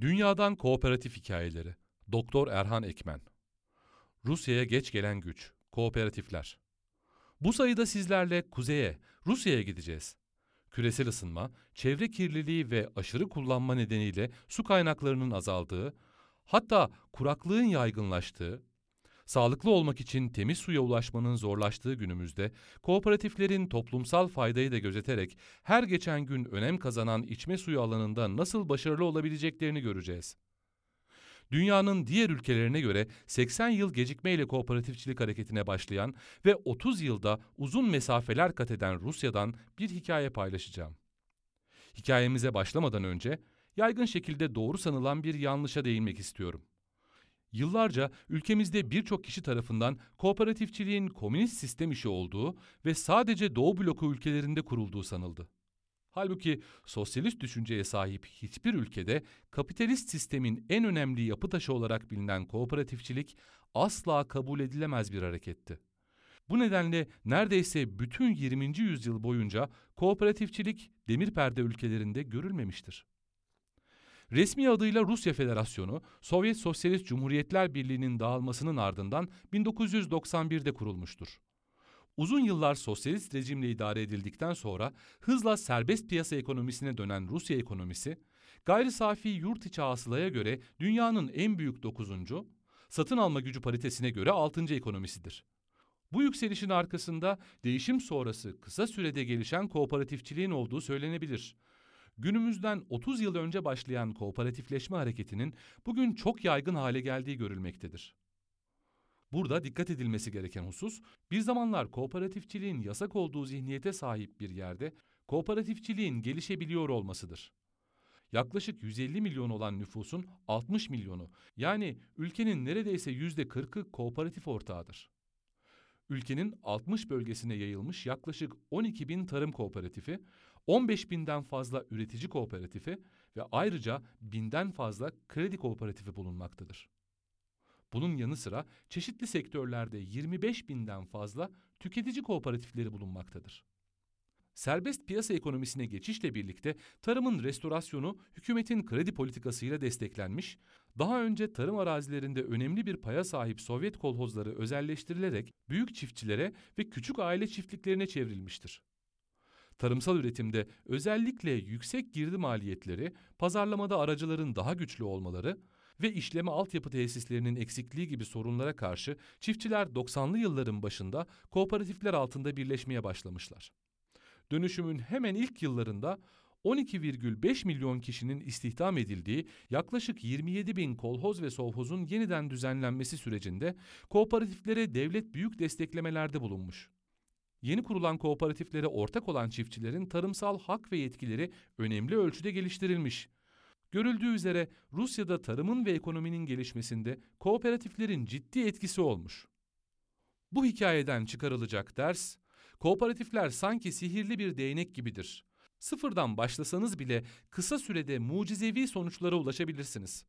Dünyadan Kooperatif Hikayeleri. Doktor Erhan Ekmen. Rusya'ya geç gelen güç. Kooperatifler. Bu sayıda sizlerle kuzeye, Rusya'ya gideceğiz. Küresel ısınma, çevre kirliliği ve aşırı kullanma nedeniyle su kaynaklarının azaldığı, hatta kuraklığın yaygınlaştığı, Sağlıklı olmak için temiz suya ulaşmanın zorlaştığı günümüzde, kooperatiflerin toplumsal faydayı da gözeterek her geçen gün önem kazanan içme suyu alanında nasıl başarılı olabileceklerini göreceğiz. Dünyanın diğer ülkelerine göre 80 yıl gecikmeyle kooperatifçilik hareketine başlayan ve 30 yılda uzun mesafeler kat eden Rusya'dan bir hikaye paylaşacağım. Hikayemize başlamadan önce yaygın şekilde doğru sanılan bir yanlışa değinmek istiyorum. Yıllarca ülkemizde birçok kişi tarafından kooperatifçiliğin komünist sistem işi olduğu ve sadece Doğu bloku ülkelerinde kurulduğu sanıldı. Halbuki sosyalist düşünceye sahip hiçbir ülkede kapitalist sistemin en önemli yapı taşı olarak bilinen kooperatifçilik asla kabul edilemez bir hareketti. Bu nedenle neredeyse bütün 20. yüzyıl boyunca kooperatifçilik demir perde ülkelerinde görülmemiştir. Resmi adıyla Rusya Federasyonu, Sovyet Sosyalist Cumhuriyetler Birliği'nin dağılmasının ardından 1991'de kurulmuştur. Uzun yıllar sosyalist rejimle idare edildikten sonra hızla serbest piyasa ekonomisine dönen Rusya ekonomisi, gayri safi yurt içi hasılaya göre dünyanın en büyük dokuzuncu, satın alma gücü paritesine göre altıncı ekonomisidir. Bu yükselişin arkasında değişim sonrası kısa sürede gelişen kooperatifçiliğin olduğu söylenebilir. Günümüzden 30 yıl önce başlayan kooperatifleşme hareketinin bugün çok yaygın hale geldiği görülmektedir. Burada dikkat edilmesi gereken husus, bir zamanlar kooperatifçiliğin yasak olduğu zihniyete sahip bir yerde kooperatifçiliğin gelişebiliyor olmasıdır. Yaklaşık 150 milyon olan nüfusun 60 milyonu yani ülkenin neredeyse %40'ı kooperatif ortağıdır. Ülkenin 60 bölgesine yayılmış yaklaşık 12 bin tarım kooperatifi, 15 binden fazla üretici kooperatifi ve ayrıca binden fazla kredi kooperatifi bulunmaktadır. Bunun yanı sıra çeşitli sektörlerde 25 binden fazla tüketici kooperatifleri bulunmaktadır. Serbest piyasa ekonomisine geçişle birlikte tarımın restorasyonu hükümetin kredi politikasıyla desteklenmiş, daha önce tarım arazilerinde önemli bir paya sahip Sovyet kolhozları özelleştirilerek büyük çiftçilere ve küçük aile çiftliklerine çevrilmiştir. Tarımsal üretimde özellikle yüksek girdi maliyetleri, pazarlamada aracıların daha güçlü olmaları ve işleme altyapı tesislerinin eksikliği gibi sorunlara karşı çiftçiler 90'lı yılların başında kooperatifler altında birleşmeye başlamışlar. Dönüşümün hemen ilk yıllarında 12,5 milyon kişinin istihdam edildiği yaklaşık 27 bin kolhoz ve sovhozun yeniden düzenlenmesi sürecinde kooperatiflere devlet büyük desteklemelerde bulunmuş. Yeni kurulan kooperatiflere ortak olan çiftçilerin tarımsal hak ve yetkileri önemli ölçüde geliştirilmiş. Görüldüğü üzere Rusya'da tarımın ve ekonominin gelişmesinde kooperatiflerin ciddi etkisi olmuş. Bu hikayeden çıkarılacak ders, kooperatifler sanki sihirli bir değnek gibidir. Sıfırdan başlasanız bile kısa sürede mucizevi sonuçlara ulaşabilirsiniz.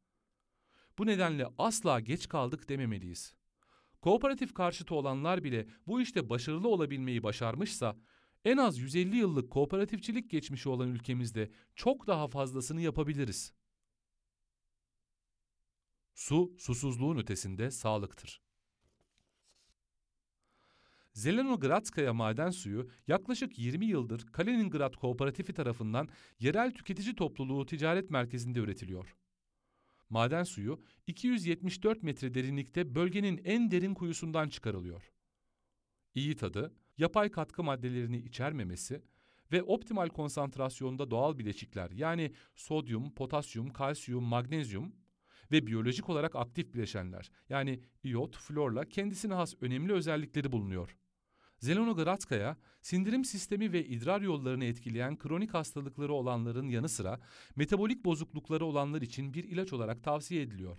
Bu nedenle asla geç kaldık dememeliyiz. Kooperatif karşıtı olanlar bile bu işte başarılı olabilmeyi başarmışsa, en az 150 yıllık kooperatifçilik geçmişi olan ülkemizde çok daha fazlasını yapabiliriz. Su, susuzluğun ötesinde sağlıktır. Zelenogradskaya maden suyu yaklaşık 20 yıldır Kaliningrad Kooperatifi tarafından yerel tüketici topluluğu ticaret merkezinde üretiliyor. Maden suyu 274 metre derinlikte bölgenin en derin kuyusundan çıkarılıyor. İyi tadı, yapay katkı maddelerini içermemesi ve optimal konsantrasyonda doğal bileşikler yani sodyum, potasyum, kalsiyum, magnezyum ve biyolojik olarak aktif bileşenler yani iyot, florla kendisine has önemli özellikleri bulunuyor. Zelenogradskaya, sindirim sistemi ve idrar yollarını etkileyen kronik hastalıkları olanların yanı sıra metabolik bozuklukları olanlar için bir ilaç olarak tavsiye ediliyor.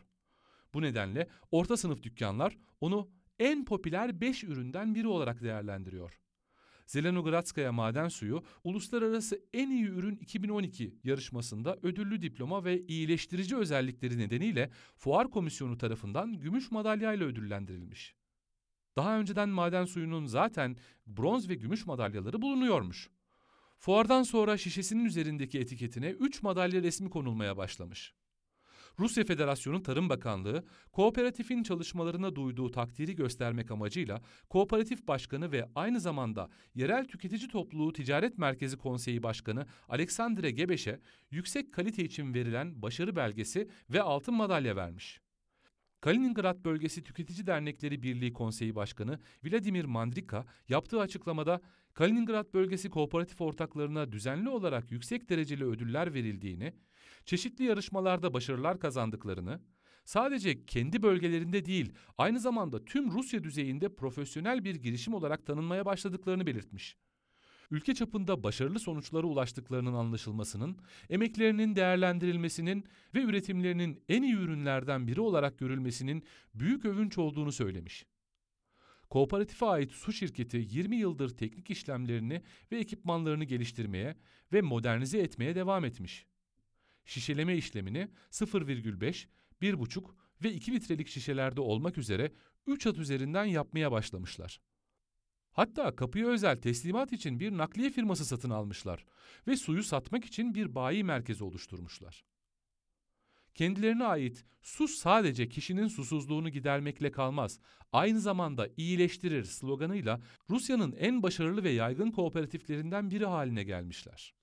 Bu nedenle orta sınıf dükkanlar onu en popüler 5 üründen biri olarak değerlendiriyor. Zelenogradskaya maden suyu uluslararası en iyi ürün 2012 yarışmasında ödüllü diploma ve iyileştirici özellikleri nedeniyle fuar komisyonu tarafından gümüş madalyayla ödüllendirilmiş. Daha önceden maden suyunun zaten bronz ve gümüş madalyaları bulunuyormuş. Fuardan sonra şişesinin üzerindeki etiketine 3 madalya resmi konulmaya başlamış. Rusya Federasyonu Tarım Bakanlığı, kooperatifin çalışmalarına duyduğu takdiri göstermek amacıyla Kooperatif Başkanı ve aynı zamanda Yerel Tüketici Topluluğu Ticaret Merkezi Konseyi Başkanı Aleksandre Gebeş'e yüksek kalite için verilen başarı belgesi ve altın madalya vermiş. Kaliningrad Bölgesi Tüketici Dernekleri Birliği Konseyi Başkanı Vladimir Mandrika yaptığı açıklamada Kaliningrad Bölgesi kooperatif ortaklarına düzenli olarak yüksek dereceli ödüller verildiğini, çeşitli yarışmalarda başarılar kazandıklarını, sadece kendi bölgelerinde değil aynı zamanda tüm Rusya düzeyinde profesyonel bir girişim olarak tanınmaya başladıklarını belirtmiş ülke çapında başarılı sonuçlara ulaştıklarının anlaşılmasının, emeklerinin değerlendirilmesinin ve üretimlerinin en iyi ürünlerden biri olarak görülmesinin büyük övünç olduğunu söylemiş. Kooperatife ait su şirketi 20 yıldır teknik işlemlerini ve ekipmanlarını geliştirmeye ve modernize etmeye devam etmiş. Şişeleme işlemini 0,5, 1,5 ve 2 litrelik şişelerde olmak üzere 3 at üzerinden yapmaya başlamışlar. Hatta kapıya özel teslimat için bir nakliye firması satın almışlar ve suyu satmak için bir bayi merkezi oluşturmuşlar. Kendilerine ait su sadece kişinin susuzluğunu gidermekle kalmaz, aynı zamanda iyileştirir sloganıyla Rusya'nın en başarılı ve yaygın kooperatiflerinden biri haline gelmişler.